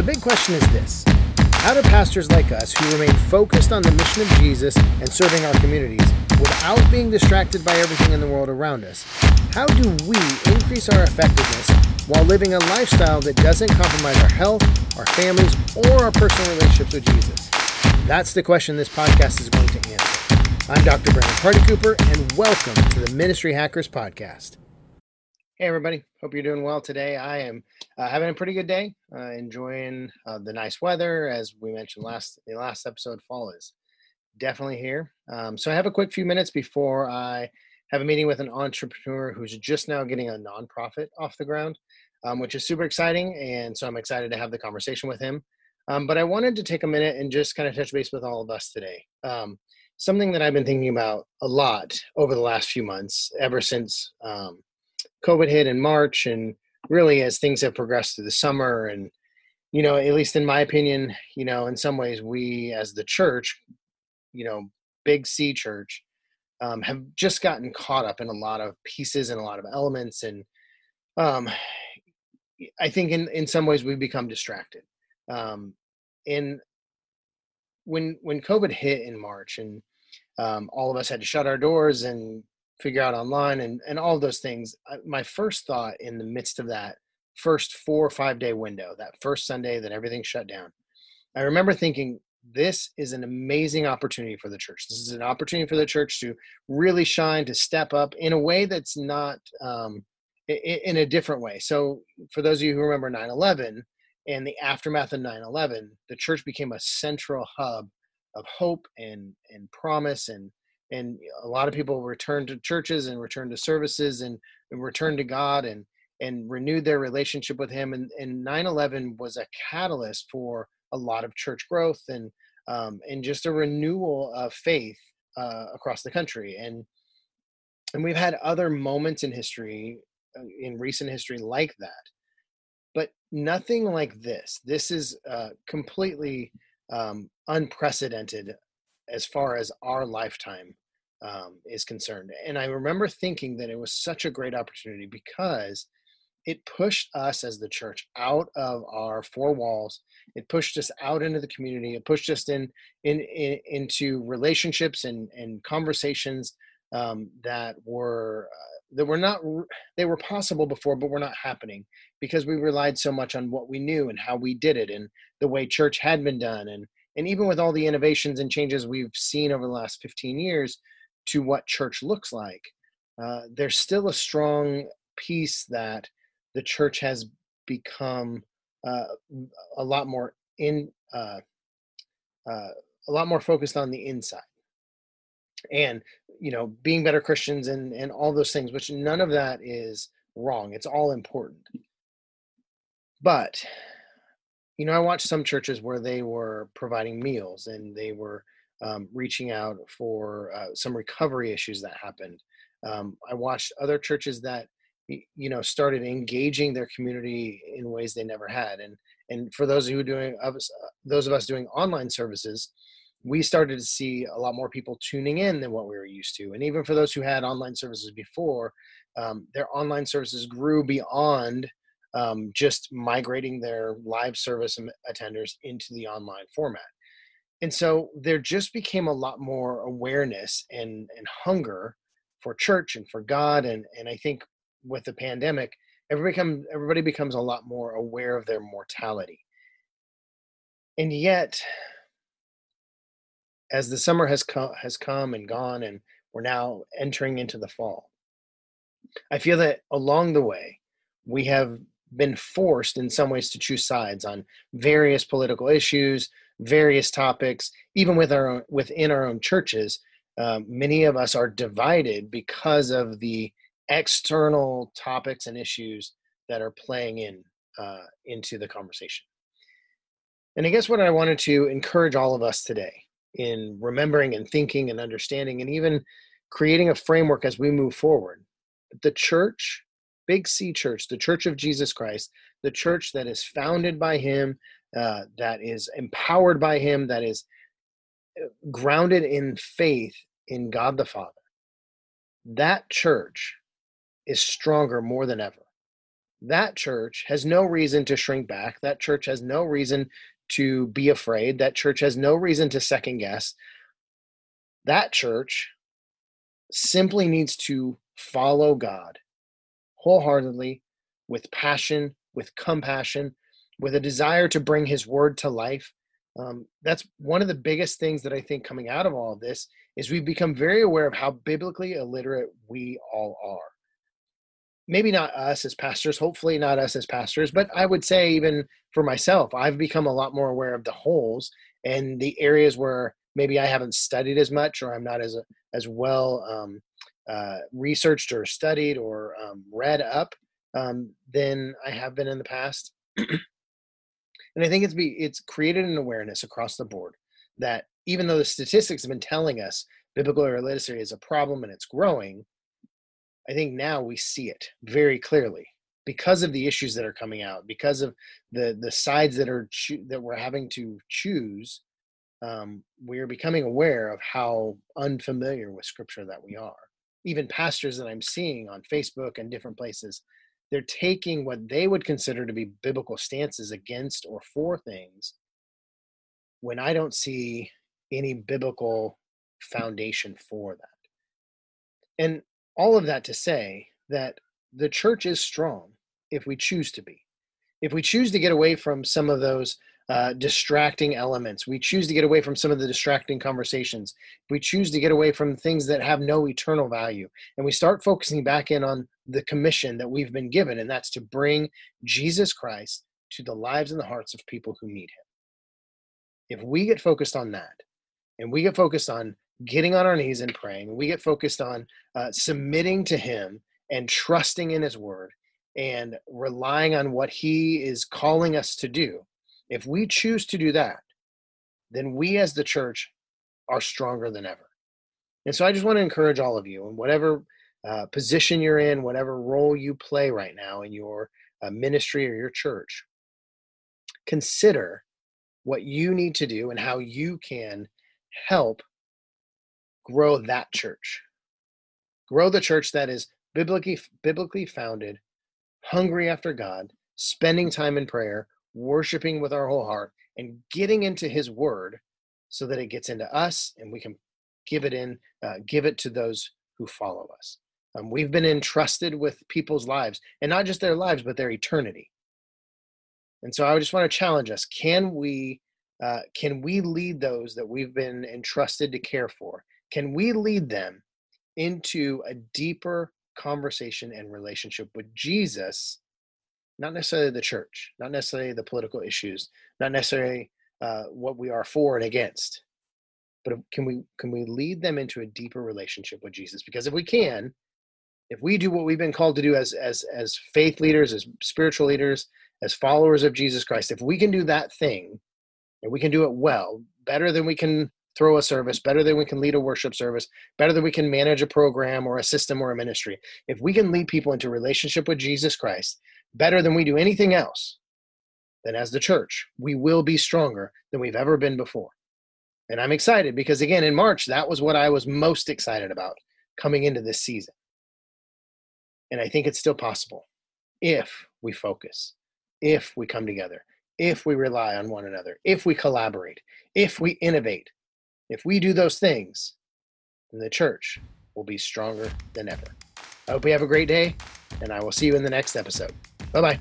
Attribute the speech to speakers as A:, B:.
A: the big question is this How do pastors like us, who remain focused on the mission of Jesus and serving our communities, without being distracted by everything in the world around us, how do we increase our effectiveness while living a lifestyle that doesn't compromise our health, our families, or our personal relationships with Jesus? That's the question this podcast is going to answer. I'm Dr. Brandon Party Cooper, and welcome to the Ministry Hackers Podcast. Hey, everybody. Hope you're doing well today. I am uh, having a pretty good day, uh, enjoying uh, the nice weather. As we mentioned last the last episode, fall is definitely here. Um, so I have a quick few minutes before I have a meeting with an entrepreneur who's just now getting a nonprofit off the ground, um, which is super exciting. And so I'm excited to have the conversation with him. Um, but I wanted to take a minute and just kind of touch base with all of us today. Um, something that I've been thinking about a lot over the last few months, ever since um, COVID hit in March, and really as things have progressed through the summer, and you know, at least in my opinion, you know, in some ways, we as the church, you know, big C church, um, have just gotten caught up in a lot of pieces and a lot of elements, and um, I think in in some ways we've become distracted. Um, in when when COVID hit in March, and um, all of us had to shut our doors and figure out online and, and all those things. My first thought in the midst of that first four or five day window, that first Sunday that everything shut down, I remember thinking, this is an amazing opportunity for the church. This is an opportunity for the church to really shine, to step up in a way that's not um, in a different way. So, for those of you who remember 9 11 and the aftermath of 9 11, the church became a central hub of hope and, and promise and and a lot of people returned to churches and returned to services and, and returned to God and and renewed their relationship with Him. And, and 9/11 was a catalyst for a lot of church growth and um, and just a renewal of faith uh, across the country. And and we've had other moments in history, uh, in recent history, like that, but nothing like this. This is uh, completely um, unprecedented as far as our lifetime um, is concerned. And I remember thinking that it was such a great opportunity because it pushed us as the church out of our four walls. It pushed us out into the community. It pushed us in, in, in into relationships and, and conversations um, that were uh, that were not they were possible before, but were not happening because we relied so much on what we knew and how we did it and the way church had been done and and even with all the innovations and changes we've seen over the last 15 years to what church looks like, uh, there's still a strong piece that the church has become uh, a lot more in uh, uh, a lot more focused on the inside. And you know being better christians and and all those things which none of that is wrong it's all important. But you know i watched some churches where they were providing meals and they were um, reaching out for uh, some recovery issues that happened. Um, I watched other churches that you know started engaging their community in ways they never had, and and for those who doing of us, uh, those of us doing online services, we started to see a lot more people tuning in than what we were used to. And even for those who had online services before, um, their online services grew beyond um, just migrating their live service attenders into the online format and so there just became a lot more awareness and and hunger for church and for god and and i think with the pandemic everybody come everybody becomes a lot more aware of their mortality. And yet as the summer has come has come and gone and we're now entering into the fall i feel that along the way we have been forced in some ways to choose sides on various political issues various topics, even with our own, within our own churches. Um, many of us are divided because of the external topics and issues that are playing in uh, into the conversation. And I guess what I wanted to encourage all of us today in remembering and thinking and understanding and even creating a framework as we move forward. The church, Big C Church, the Church of Jesus Christ, the church that is founded by Him, uh, that is empowered by Him, that is uh, grounded in faith in God the Father, that church is stronger more than ever. that church has no reason to shrink back. That church has no reason to be afraid. That church has no reason to second guess. That church simply needs to follow God wholeheartedly, with passion, with compassion, with a desire to bring His word to life. Um, that's one of the biggest things that I think coming out of all of this is we've become very aware of how biblically illiterate we all are maybe not us as pastors, hopefully not us as pastors, but I would say even for myself, I've become a lot more aware of the holes and the areas where maybe I haven't studied as much or I'm not as as well um, uh, researched or studied or um, read up um, than I have been in the past. and I think it's be it's created an awareness across the board that even though the statistics have been telling us biblical illiteracy is a problem and it's growing, I think now we see it very clearly because of the issues that are coming out, because of the the sides that are cho- that we're having to choose. Um, we are becoming aware of how unfamiliar with Scripture that we are. Even pastors that I'm seeing on Facebook and different places, they're taking what they would consider to be biblical stances against or for things when I don't see any biblical foundation for that. And all of that to say that the church is strong if we choose to be. If we choose to get away from some of those uh, distracting elements, we choose to get away from some of the distracting conversations, we choose to get away from things that have no eternal value, and we start focusing back in on the commission that we've been given, and that's to bring Jesus Christ to the lives and the hearts of people who need him. If we get focused on that, and we get focused on getting on our knees and praying. We get focused on uh, submitting to Him and trusting in His Word and relying on what He is calling us to do. If we choose to do that, then we as the church are stronger than ever. And so I just want to encourage all of you in whatever uh, position you're in, whatever role you play right now in your uh, ministry or your church, consider what you need to do and how you can help grow that church. Grow the church that is biblically biblically founded, hungry after God, spending time in prayer, worshiping with our whole heart, and getting into His Word, so that it gets into us and we can give it in, uh, give it to those who follow us. Um, we've been entrusted with people's lives, and not just their lives, but their eternity. And so I just want to challenge us: Can we, uh, can we lead those that we've been entrusted to care for? Can we lead them into a deeper conversation and relationship with Jesus? Not necessarily the church, not necessarily the political issues, not necessarily uh, what we are for and against, but can we can we lead them into a deeper relationship with Jesus? Because if we can, if we do what we've been called to do as as as faith leaders, as spiritual leaders, as followers of Jesus Christ, if we can do that thing, and we can do it well, better than we can throw a service, better than we can lead a worship service, better than we can manage a program or a system or a ministry. If we can lead people into relationship with Jesus Christ better than we do anything else, then as the church, we will be stronger than we've ever been before. And I'm excited because, again, in March, that was what I was most excited about coming into this season. And I think it's still possible if we focus, if we come together, if we rely on one another, if we collaborate, if we innovate, if we do those things, then the church will be stronger than ever. I hope you have a great day, and I will see you in the next episode. Bye bye.